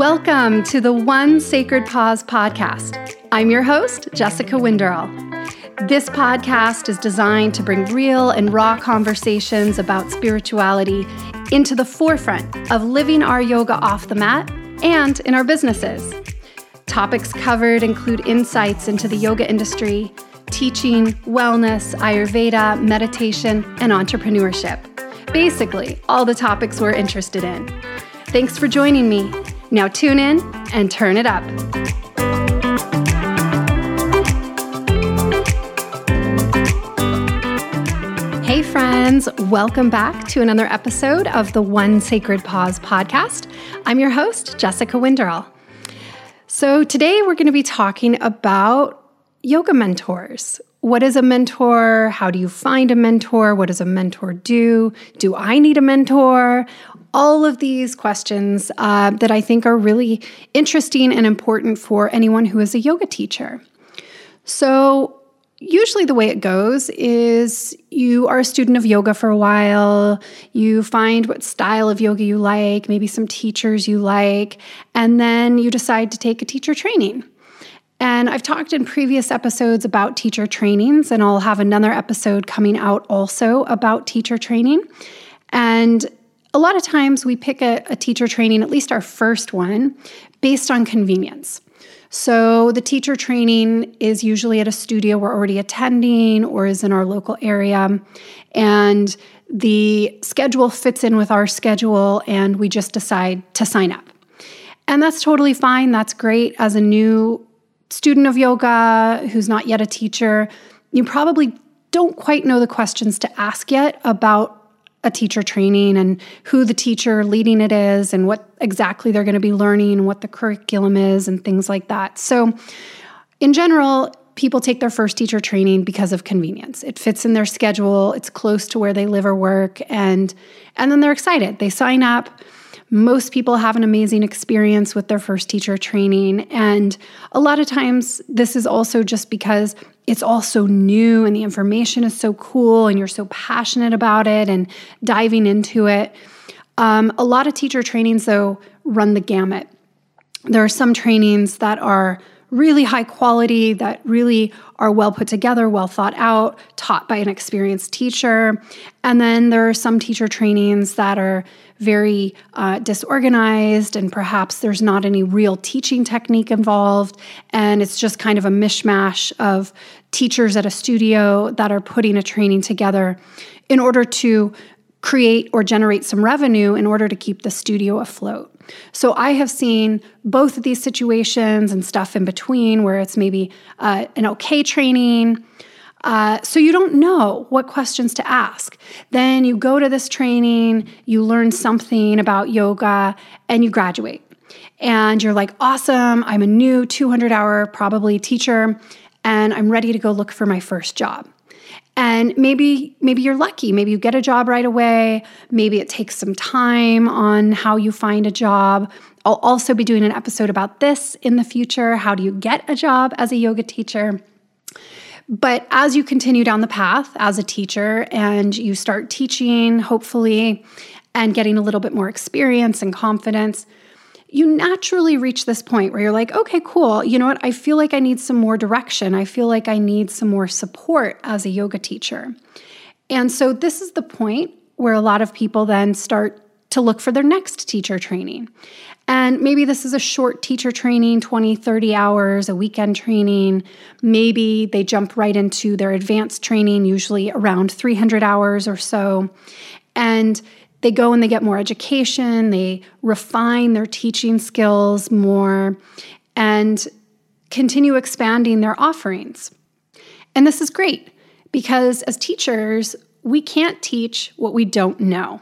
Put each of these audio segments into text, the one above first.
Welcome to the One Sacred Pause podcast. I'm your host, Jessica Winderl. This podcast is designed to bring real and raw conversations about spirituality into the forefront of living our yoga off the mat and in our businesses. Topics covered include insights into the yoga industry, teaching, wellness, Ayurveda, meditation, and entrepreneurship. Basically, all the topics we're interested in. Thanks for joining me. Now tune in and turn it up. Hey, friends, welcome back to another episode of the One Sacred Pause podcast. I'm your host, Jessica Winderl. So, today we're going to be talking about yoga mentors. What is a mentor? How do you find a mentor? What does a mentor do? Do I need a mentor? All of these questions uh, that I think are really interesting and important for anyone who is a yoga teacher. So, usually the way it goes is you are a student of yoga for a while, you find what style of yoga you like, maybe some teachers you like, and then you decide to take a teacher training. And I've talked in previous episodes about teacher trainings, and I'll have another episode coming out also about teacher training. And a lot of times we pick a, a teacher training, at least our first one, based on convenience. So the teacher training is usually at a studio we're already attending or is in our local area. And the schedule fits in with our schedule, and we just decide to sign up. And that's totally fine. That's great. As a new student of yoga who's not yet a teacher, you probably don't quite know the questions to ask yet about a teacher training and who the teacher leading it is and what exactly they're going to be learning and what the curriculum is and things like that. So, in general, people take their first teacher training because of convenience. It fits in their schedule, it's close to where they live or work and and then they're excited. They sign up. Most people have an amazing experience with their first teacher training and a lot of times this is also just because it's all so new and the information is so cool and you're so passionate about it and diving into it. Um, a lot of teacher trainings, though, run the gamut. There are some trainings that are really high quality, that really are well put together, well thought out, taught by an experienced teacher. And then there are some teacher trainings that are very uh, disorganized, and perhaps there's not any real teaching technique involved. And it's just kind of a mishmash of teachers at a studio that are putting a training together in order to create or generate some revenue in order to keep the studio afloat. So I have seen both of these situations and stuff in between where it's maybe uh, an okay training. Uh, so you don't know what questions to ask. Then you go to this training, you learn something about yoga, and you graduate. And you're like, awesome, I'm a new 200 hour probably teacher, and I'm ready to go look for my first job and maybe maybe you're lucky. Maybe you get a job right away. Maybe it takes some time on how you find a job. I'll also be doing an episode about this in the future how do you get a job as a yoga teacher. But as you continue down the path as a teacher and you start teaching hopefully and getting a little bit more experience and confidence you naturally reach this point where you're like, okay, cool. You know what? I feel like I need some more direction. I feel like I need some more support as a yoga teacher. And so, this is the point where a lot of people then start to look for their next teacher training. And maybe this is a short teacher training, 20, 30 hours, a weekend training. Maybe they jump right into their advanced training, usually around 300 hours or so. And they go and they get more education, they refine their teaching skills more, and continue expanding their offerings. And this is great because as teachers, we can't teach what we don't know.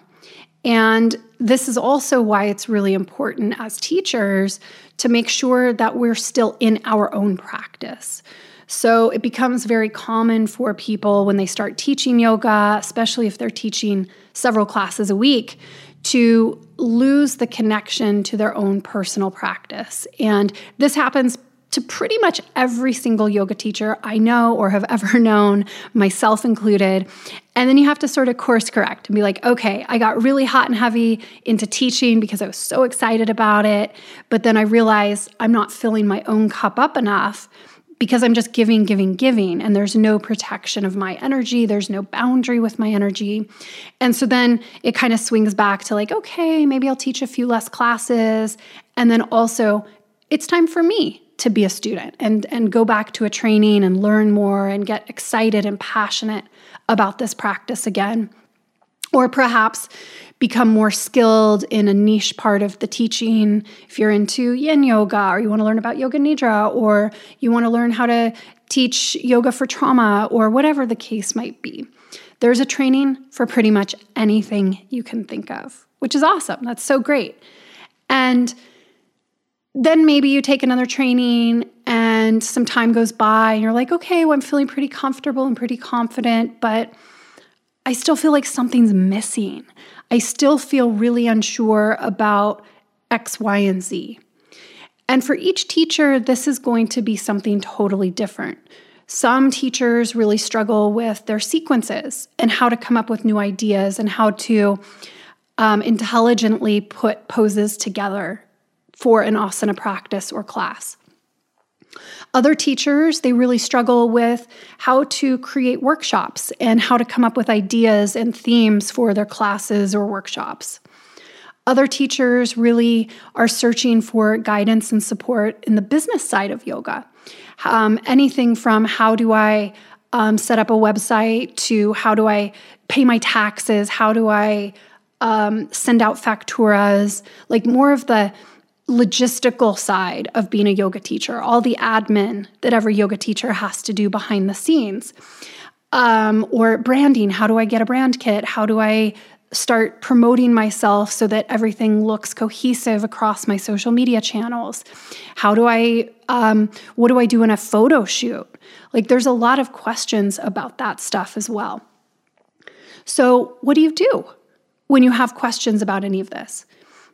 And this is also why it's really important as teachers to make sure that we're still in our own practice. So it becomes very common for people when they start teaching yoga, especially if they're teaching several classes a week, to lose the connection to their own personal practice. And this happens to pretty much every single yoga teacher I know or have ever known, myself included. And then you have to sort of course correct and be like, okay, I got really hot and heavy into teaching because I was so excited about it. But then I realized I'm not filling my own cup up enough because I'm just giving, giving, giving, and there's no protection of my energy. There's no boundary with my energy. And so then it kind of swings back to like, okay, maybe I'll teach a few less classes. And then also, it's time for me to be a student and, and go back to a training and learn more and get excited and passionate about this practice again. Or perhaps become more skilled in a niche part of the teaching. If you're into yin yoga, or you want to learn about yoga nidra, or you want to learn how to teach yoga for trauma, or whatever the case might be. There's a training for pretty much anything you can think of, which is awesome. That's so great. And then maybe you take another training and some time goes by and you're like, okay, well, I'm feeling pretty comfortable and pretty confident, but I still feel like something's missing. I still feel really unsure about X, Y, and Z. And for each teacher, this is going to be something totally different. Some teachers really struggle with their sequences and how to come up with new ideas and how to um, intelligently put poses together for an asana practice or class. Other teachers, they really struggle with how to create workshops and how to come up with ideas and themes for their classes or workshops. Other teachers really are searching for guidance and support in the business side of yoga. Um, anything from how do I um, set up a website to how do I pay my taxes, how do I um, send out facturas, like more of the logistical side of being a yoga teacher, all the admin that every yoga teacher has to do behind the scenes. Um, or branding how do I get a brand kit? How do I start promoting myself so that everything looks cohesive across my social media channels? How do I, um, what do I do in a photo shoot? Like, there's a lot of questions about that stuff as well. So, what do you do when you have questions about any of this?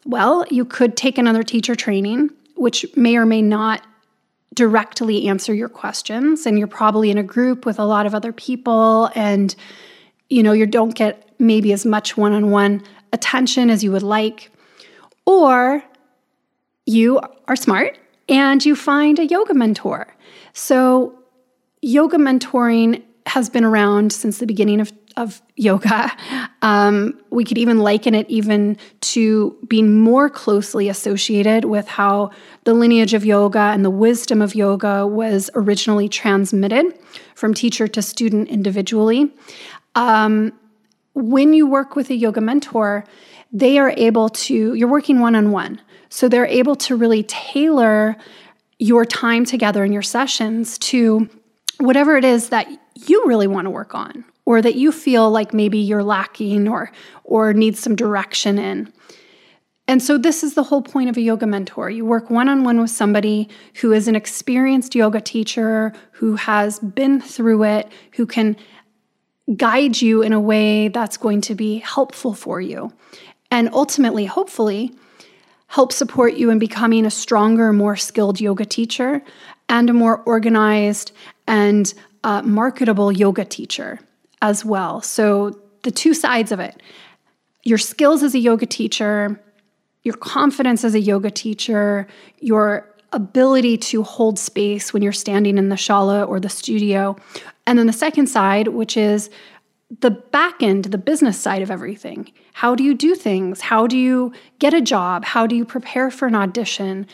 Well, you could take another teacher training, which may or may not directly answer your questions and you're probably in a group with a lot of other people and you know you don't get maybe as much one-on-one attention as you would like. Or you are smart and you find a yoga mentor. So yoga mentoring has been around since the beginning of of yoga. Um, we could even liken it even to being more closely associated with how the lineage of yoga and the wisdom of yoga was originally transmitted from teacher to student individually. Um, when you work with a yoga mentor, they are able to, you're working one on one. So they're able to really tailor your time together in your sessions to whatever it is that you really want to work on or that you feel like maybe you're lacking or or need some direction in. And so this is the whole point of a yoga mentor. You work one-on-one with somebody who is an experienced yoga teacher, who has been through it, who can guide you in a way that's going to be helpful for you. And ultimately, hopefully, help support you in becoming a stronger, more skilled yoga teacher and a more organized and uh, marketable yoga teacher as well. So, the two sides of it your skills as a yoga teacher, your confidence as a yoga teacher, your ability to hold space when you're standing in the shala or the studio. And then the second side, which is the back end, the business side of everything. How do you do things? How do you get a job? How do you prepare for an audition?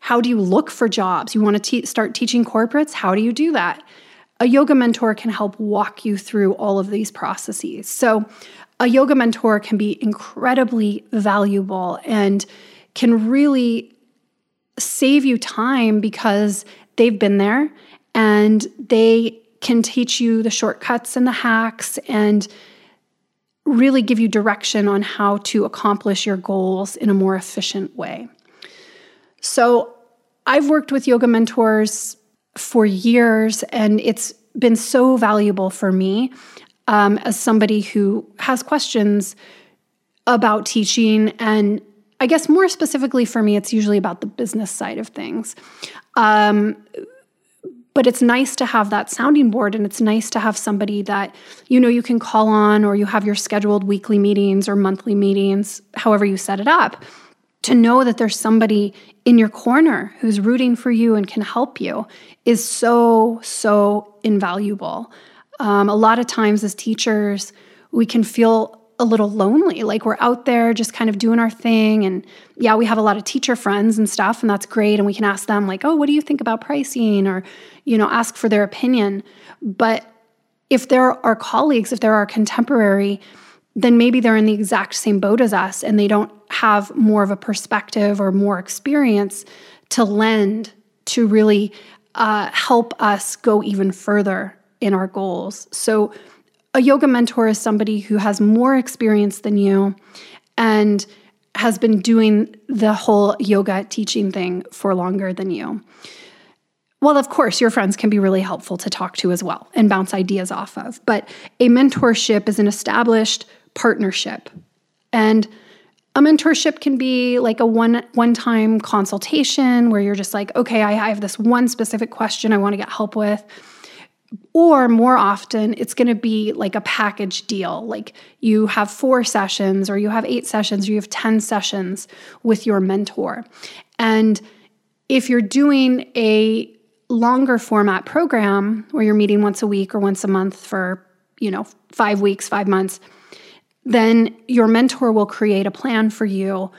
How do you look for jobs? You want to te- start teaching corporates? How do you do that? A yoga mentor can help walk you through all of these processes. So, a yoga mentor can be incredibly valuable and can really save you time because they've been there and they can teach you the shortcuts and the hacks and really give you direction on how to accomplish your goals in a more efficient way. So, I've worked with yoga mentors for years, and it's been so valuable for me um, as somebody who has questions about teaching and I guess more specifically for me, it's usually about the business side of things. Um, but it's nice to have that sounding board and it's nice to have somebody that you know you can call on or you have your scheduled weekly meetings or monthly meetings however you set it up to know that there's somebody in your corner who's rooting for you and can help you is so so invaluable um, a lot of times as teachers we can feel a little lonely. Like we're out there just kind of doing our thing. And yeah, we have a lot of teacher friends and stuff, and that's great. And we can ask them, like, oh, what do you think about pricing? Or, you know, ask for their opinion. But if there are colleagues, if there are contemporary, then maybe they're in the exact same boat as us and they don't have more of a perspective or more experience to lend to really uh, help us go even further in our goals. So, a yoga mentor is somebody who has more experience than you and has been doing the whole yoga teaching thing for longer than you. Well, of course, your friends can be really helpful to talk to as well and bounce ideas off of. But a mentorship is an established partnership. And a mentorship can be like a one one time consultation where you're just like, okay, I have this one specific question I want to get help with or more often, it's going to be like a package deal. Like you have four sessions, or you have eight sessions, or you have 10 sessions with your mentor. And if you're doing a longer format program where you're meeting once a week or once a month for, you know, five weeks, five months, then your mentor will create a plan for you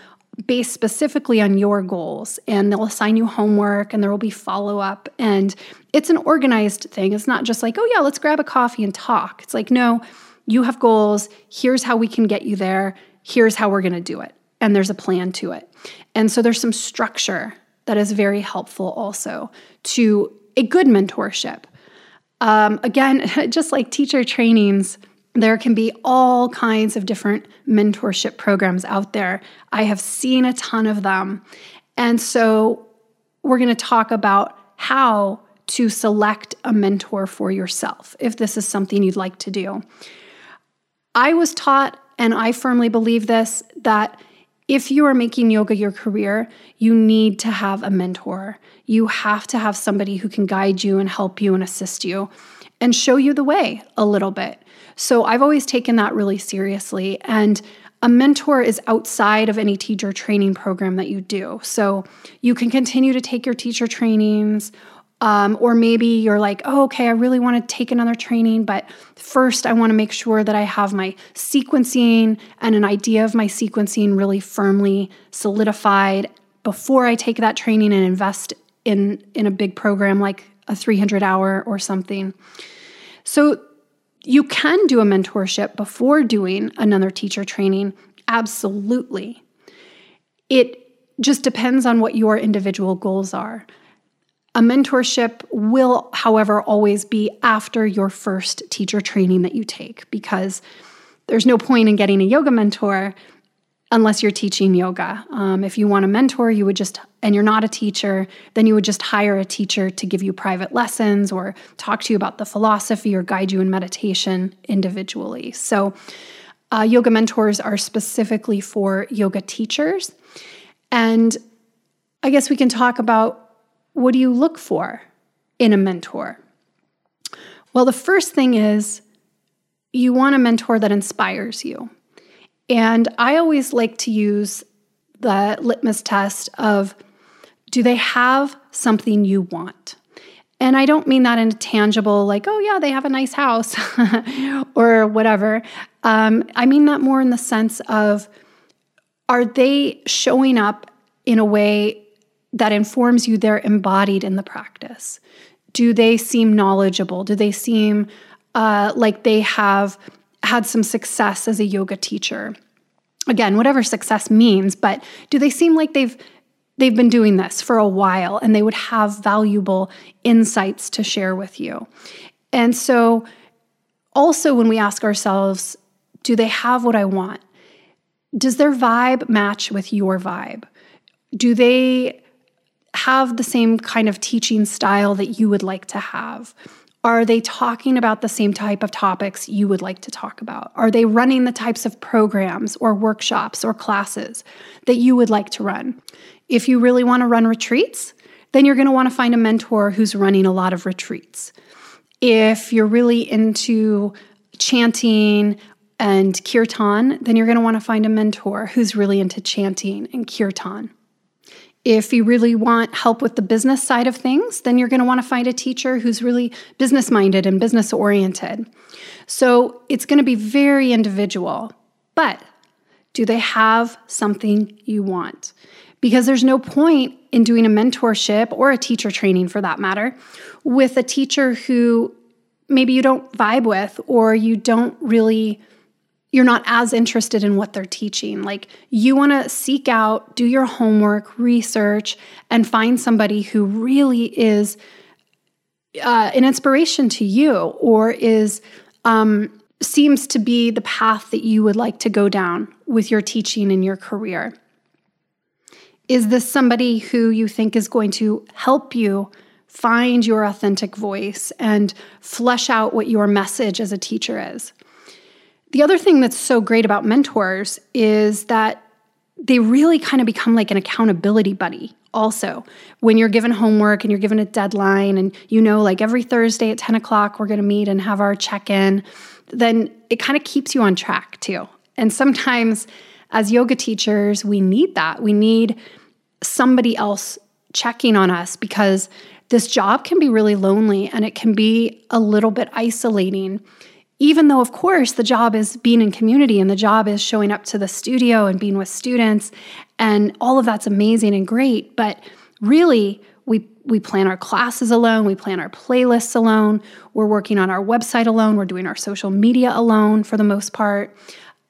based specifically on your goals and they'll assign you homework and there will be follow up and it's an organized thing. It's not just like oh yeah let's grab a coffee and talk. It's like no you have goals. Here's how we can get you there. Here's how we're going to do it. And there's a plan to it. And so there's some structure that is very helpful also to a good mentorship. Um, again just like teacher trainings there can be all kinds of different mentorship programs out there. I have seen a ton of them. And so we're going to talk about how to select a mentor for yourself if this is something you'd like to do. I was taught, and I firmly believe this, that if you are making yoga your career, you need to have a mentor. You have to have somebody who can guide you and help you and assist you and show you the way a little bit. So I've always taken that really seriously. And a mentor is outside of any teacher training program that you do. So you can continue to take your teacher trainings. Um, or maybe you're like, oh, okay, I really want to take another training, but first I want to make sure that I have my sequencing and an idea of my sequencing really firmly solidified before I take that training and invest in in a big program like a 300 hour or something. So you can do a mentorship before doing another teacher training. Absolutely. It just depends on what your individual goals are. A mentorship will, however, always be after your first teacher training that you take because there's no point in getting a yoga mentor unless you're teaching yoga. Um, if you want a mentor, you would just, and you're not a teacher, then you would just hire a teacher to give you private lessons or talk to you about the philosophy or guide you in meditation individually. So, uh, yoga mentors are specifically for yoga teachers. And I guess we can talk about what do you look for in a mentor? Well, the first thing is you want a mentor that inspires you. And I always like to use the litmus test of do they have something you want? And I don't mean that in a tangible, like, oh, yeah, they have a nice house or whatever. Um, I mean that more in the sense of are they showing up in a way that informs you they're embodied in the practice? Do they seem knowledgeable? Do they seem uh, like they have had some success as a yoga teacher. Again, whatever success means, but do they seem like they've they've been doing this for a while and they would have valuable insights to share with you? And so also when we ask ourselves, do they have what I want? Does their vibe match with your vibe? Do they have the same kind of teaching style that you would like to have? Are they talking about the same type of topics you would like to talk about? Are they running the types of programs or workshops or classes that you would like to run? If you really want to run retreats, then you're going to want to find a mentor who's running a lot of retreats. If you're really into chanting and kirtan, then you're going to want to find a mentor who's really into chanting and kirtan. If you really want help with the business side of things, then you're going to want to find a teacher who's really business minded and business oriented. So it's going to be very individual. But do they have something you want? Because there's no point in doing a mentorship or a teacher training for that matter with a teacher who maybe you don't vibe with or you don't really you're not as interested in what they're teaching. Like you want to seek out, do your homework, research, and find somebody who really is uh, an inspiration to you or is um, seems to be the path that you would like to go down with your teaching and your career. Is this somebody who you think is going to help you find your authentic voice and flesh out what your message as a teacher is? The other thing that's so great about mentors is that they really kind of become like an accountability buddy also. When you're given homework and you're given a deadline and you know like every thursday at 10 o'clock we're going to meet and have our check-in then it kind of keeps you on track too. And sometimes as yoga teachers we need that. We need somebody else checking on us because this job can be really lonely and it can be a little bit isolating even though, of course, the job is being in community and the job is showing up to the studio and being with students, and all of that's amazing and great. But really, we we plan our classes alone, we plan our playlists alone, we're working on our website alone, we're doing our social media alone for the most part.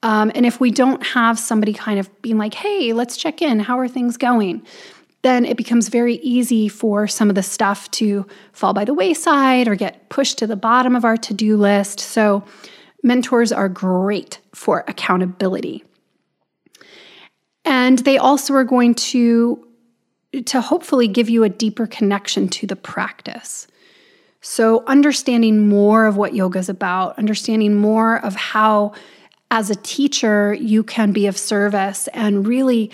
Um, and if we don't have somebody kind of being like, hey, let's check in, how are things going? Then it becomes very easy for some of the stuff to fall by the wayside or get pushed to the bottom of our to do list. So, mentors are great for accountability. And they also are going to, to hopefully give you a deeper connection to the practice. So, understanding more of what yoga is about, understanding more of how, as a teacher, you can be of service and really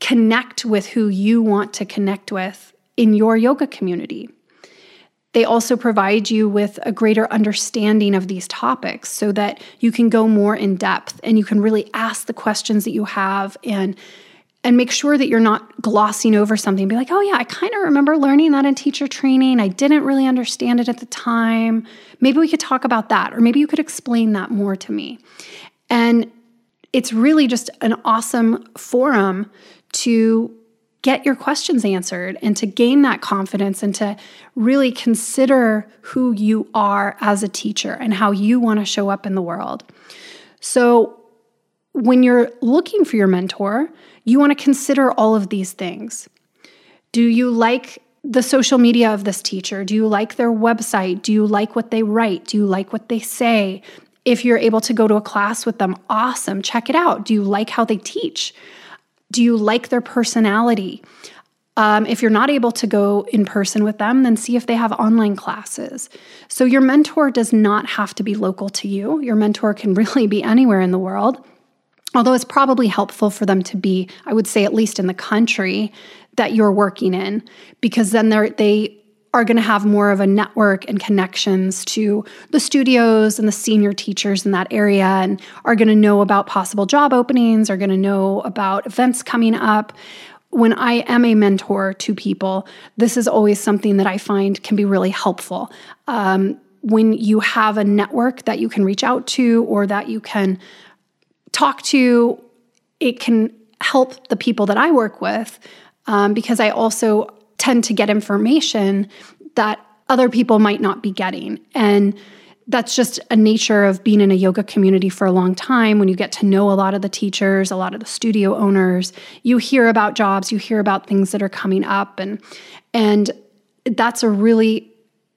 connect with who you want to connect with in your yoga community. They also provide you with a greater understanding of these topics so that you can go more in depth and you can really ask the questions that you have and and make sure that you're not glossing over something. Be like, oh, yeah, I kind of remember learning that in teacher training. I didn't really understand it at the time. Maybe we could talk about that, or maybe you could explain that more to me. And it's really just an awesome forum to get your questions answered and to gain that confidence and to really consider who you are as a teacher and how you want to show up in the world. So, when you're looking for your mentor, you want to consider all of these things. Do you like the social media of this teacher? Do you like their website? Do you like what they write? Do you like what they say? If you're able to go to a class with them, awesome. Check it out. Do you like how they teach? Do you like their personality? Um, if you're not able to go in person with them, then see if they have online classes. So, your mentor does not have to be local to you. Your mentor can really be anywhere in the world. Although it's probably helpful for them to be, I would say, at least in the country that you're working in, because then they're, they are going to have more of a network and connections to the studios and the senior teachers in that area and are going to know about possible job openings, are going to know about events coming up. When I am a mentor to people, this is always something that I find can be really helpful. Um, when you have a network that you can reach out to or that you can talk to, it can help the people that I work with um, because I also tend to get information that other people might not be getting. And that's just a nature of being in a yoga community for a long time when you get to know a lot of the teachers, a lot of the studio owners, you hear about jobs, you hear about things that are coming up and and that's a really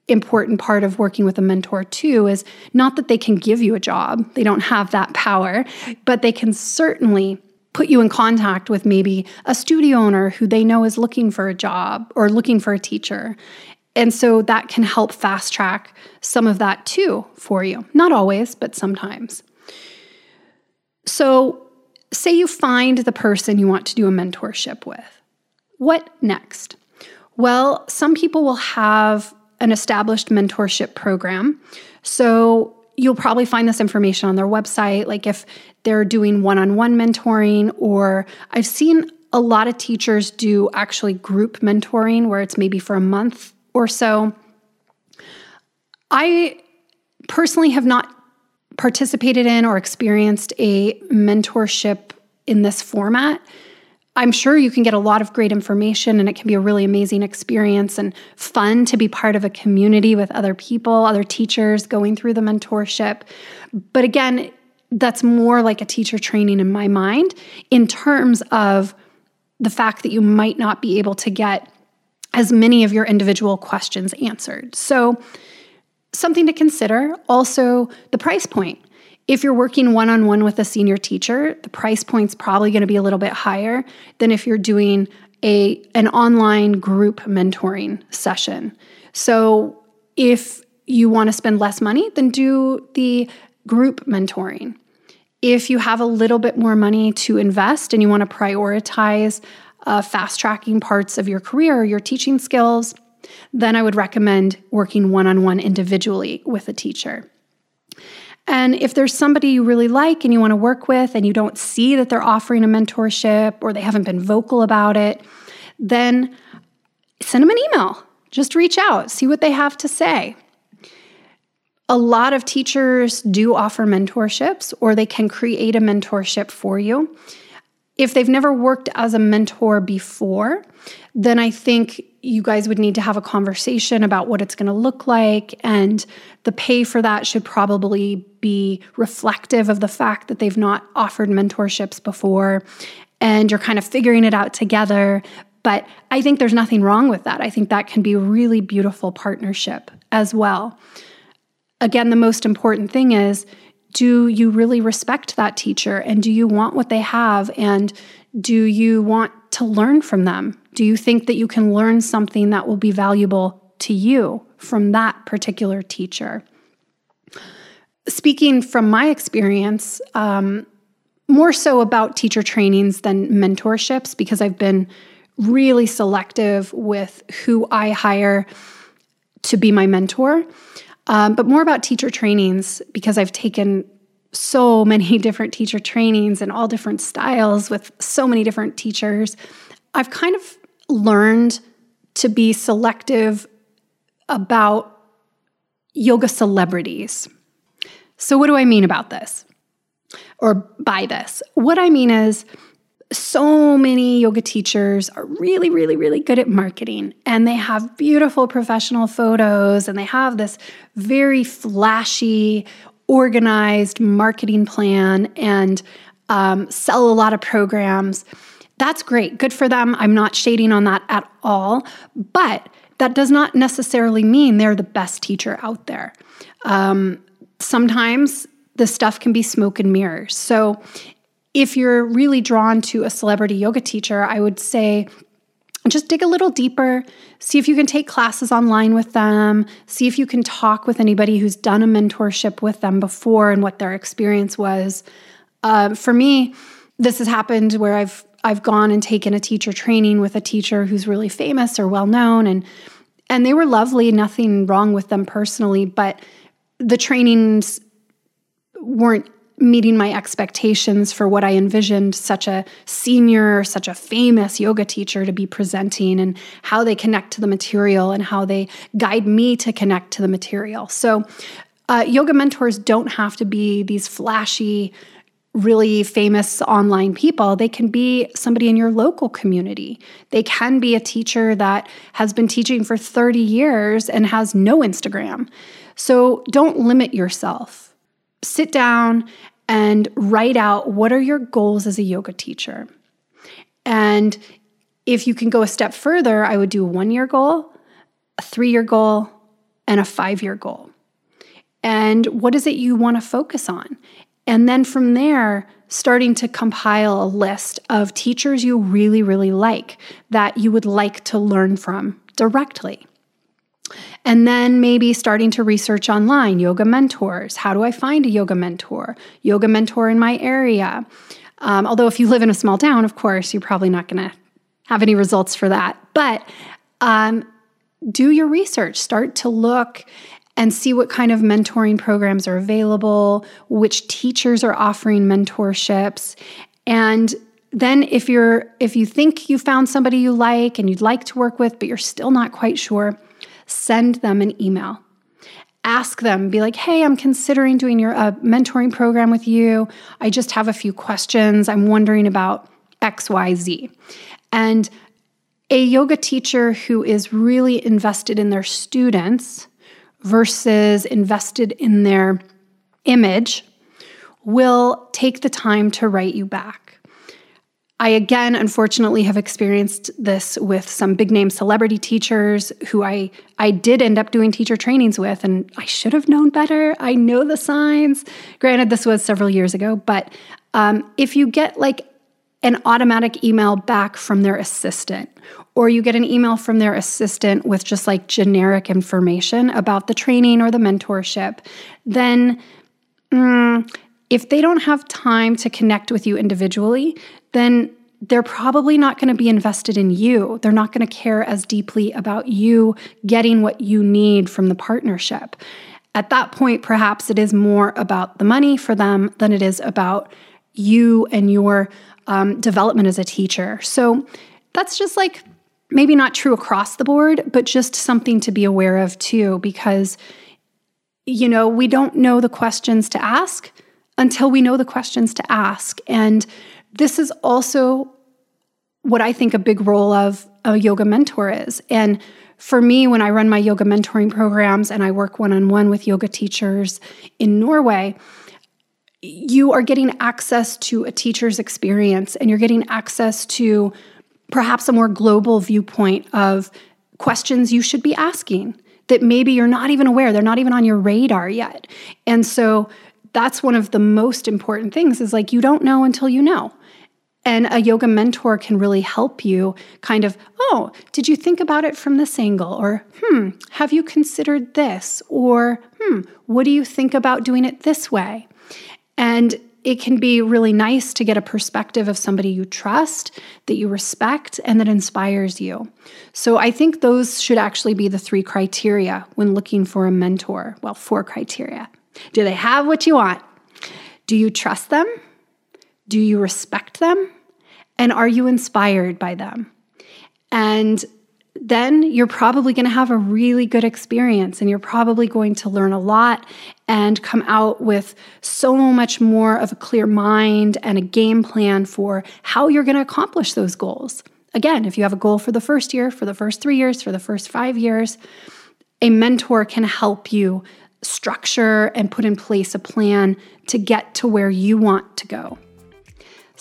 important part of working with a mentor too is not that they can give you a job. They don't have that power, but they can certainly put you in contact with maybe a studio owner who they know is looking for a job or looking for a teacher. And so that can help fast track some of that too for you. Not always, but sometimes. So, say you find the person you want to do a mentorship with. What next? Well, some people will have an established mentorship program. So, you'll probably find this information on their website. Like if they're doing one on one mentoring, or I've seen a lot of teachers do actually group mentoring where it's maybe for a month or so. I personally have not participated in or experienced a mentorship in this format. I'm sure you can get a lot of great information and it can be a really amazing experience and fun to be part of a community with other people, other teachers going through the mentorship. But again, that's more like a teacher training in my mind in terms of the fact that you might not be able to get as many of your individual questions answered. So, something to consider also the price point. If you're working one on one with a senior teacher, the price point's probably going to be a little bit higher than if you're doing a an online group mentoring session. So, if you want to spend less money, then do the group mentoring. If you have a little bit more money to invest and you want to prioritize uh, fast tracking parts of your career or your teaching skills, then I would recommend working one on one individually with a teacher. And if there's somebody you really like and you want to work with and you don't see that they're offering a mentorship or they haven't been vocal about it, then send them an email. Just reach out, see what they have to say. A lot of teachers do offer mentorships, or they can create a mentorship for you. If they've never worked as a mentor before, then I think you guys would need to have a conversation about what it's going to look like. And the pay for that should probably be reflective of the fact that they've not offered mentorships before and you're kind of figuring it out together. But I think there's nothing wrong with that. I think that can be a really beautiful partnership as well again, the most important thing is do you really respect that teacher and do you want what they have and do you want to learn from them? Do you think that you can learn something that will be valuable to you from that particular teacher? Speaking from my experience, um, more so about teacher trainings than mentorships, because I've been really selective with who I hire to be my mentor. Um, but more about teacher trainings because I've taken so many different teacher trainings and all different styles with so many different teachers. I've kind of learned to be selective about yoga celebrities. So, what do I mean about this? Or by this? What I mean is, so many yoga teachers are really, really, really good at marketing and they have beautiful professional photos and they have this very flashy, organized marketing plan and um, sell a lot of programs. That's great. Good for them. I'm not shading on that at all. But that does not necessarily mean they're the best teacher out there. Um, sometimes the stuff can be smoke and mirrors. So if you're really drawn to a celebrity yoga teacher, I would say just dig a little deeper, see if you can take classes online with them, see if you can talk with anybody who's done a mentorship with them before and what their experience was. Uh, for me, this has happened where I've I've gone and taken a teacher training with a teacher who's really famous or well known and and they were lovely, nothing wrong with them personally, but the trainings weren't meeting my expectations for what I envisioned such a senior, such a famous yoga teacher to be presenting and how they connect to the material and how they guide me to connect to the material. So, uh, yoga mentors don't have to be these flashy, really famous online people. They can be somebody in your local community. They can be a teacher that has been teaching for 30 years and has no Instagram. So don't limit yourself. Sit down and write out what are your goals as a yoga teacher. And if you can go a step further, I would do a one year goal, a three year goal, and a five year goal. And what is it you want to focus on? And then from there, starting to compile a list of teachers you really, really like that you would like to learn from directly. And then maybe starting to research online yoga mentors. How do I find a yoga mentor? Yoga mentor in my area. Um, although, if you live in a small town, of course, you're probably not going to have any results for that. But um, do your research, start to look and see what kind of mentoring programs are available, which teachers are offering mentorships. And then if you're if you think you found somebody you like and you'd like to work with but you're still not quite sure, send them an email. Ask them, be like, "Hey, I'm considering doing your uh, mentoring program with you. I just have a few questions. I'm wondering about XYZ." And a yoga teacher who is really invested in their students versus invested in their image will take the time to write you back. I again, unfortunately, have experienced this with some big name celebrity teachers who I, I did end up doing teacher trainings with, and I should have known better. I know the signs. Granted, this was several years ago, but um, if you get like an automatic email back from their assistant, or you get an email from their assistant with just like generic information about the training or the mentorship, then mm, if they don't have time to connect with you individually, then they're probably not going to be invested in you. They're not going to care as deeply about you getting what you need from the partnership. At that point, perhaps it is more about the money for them than it is about you and your um, development as a teacher. So that's just like maybe not true across the board, but just something to be aware of too, because, you know, we don't know the questions to ask until we know the questions to ask. And this is also what I think a big role of a yoga mentor is. And for me, when I run my yoga mentoring programs and I work one on one with yoga teachers in Norway, you are getting access to a teacher's experience and you're getting access to perhaps a more global viewpoint of questions you should be asking that maybe you're not even aware, they're not even on your radar yet. And so that's one of the most important things is like you don't know until you know. And a yoga mentor can really help you kind of, oh, did you think about it from this angle? Or, hmm, have you considered this? Or, hmm, what do you think about doing it this way? And it can be really nice to get a perspective of somebody you trust, that you respect, and that inspires you. So I think those should actually be the three criteria when looking for a mentor. Well, four criteria. Do they have what you want? Do you trust them? Do you respect them? And are you inspired by them? And then you're probably going to have a really good experience and you're probably going to learn a lot and come out with so much more of a clear mind and a game plan for how you're going to accomplish those goals. Again, if you have a goal for the first year, for the first three years, for the first five years, a mentor can help you structure and put in place a plan to get to where you want to go.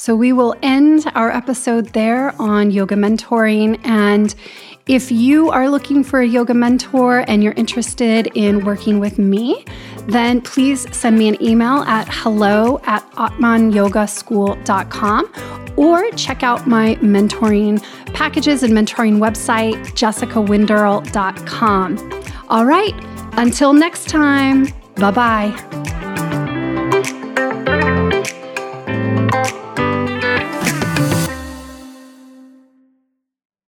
So, we will end our episode there on yoga mentoring. And if you are looking for a yoga mentor and you're interested in working with me, then please send me an email at hello at atmanyogaschool.com or check out my mentoring packages and mentoring website, jessicawinderl.com. All right, until next time, bye bye.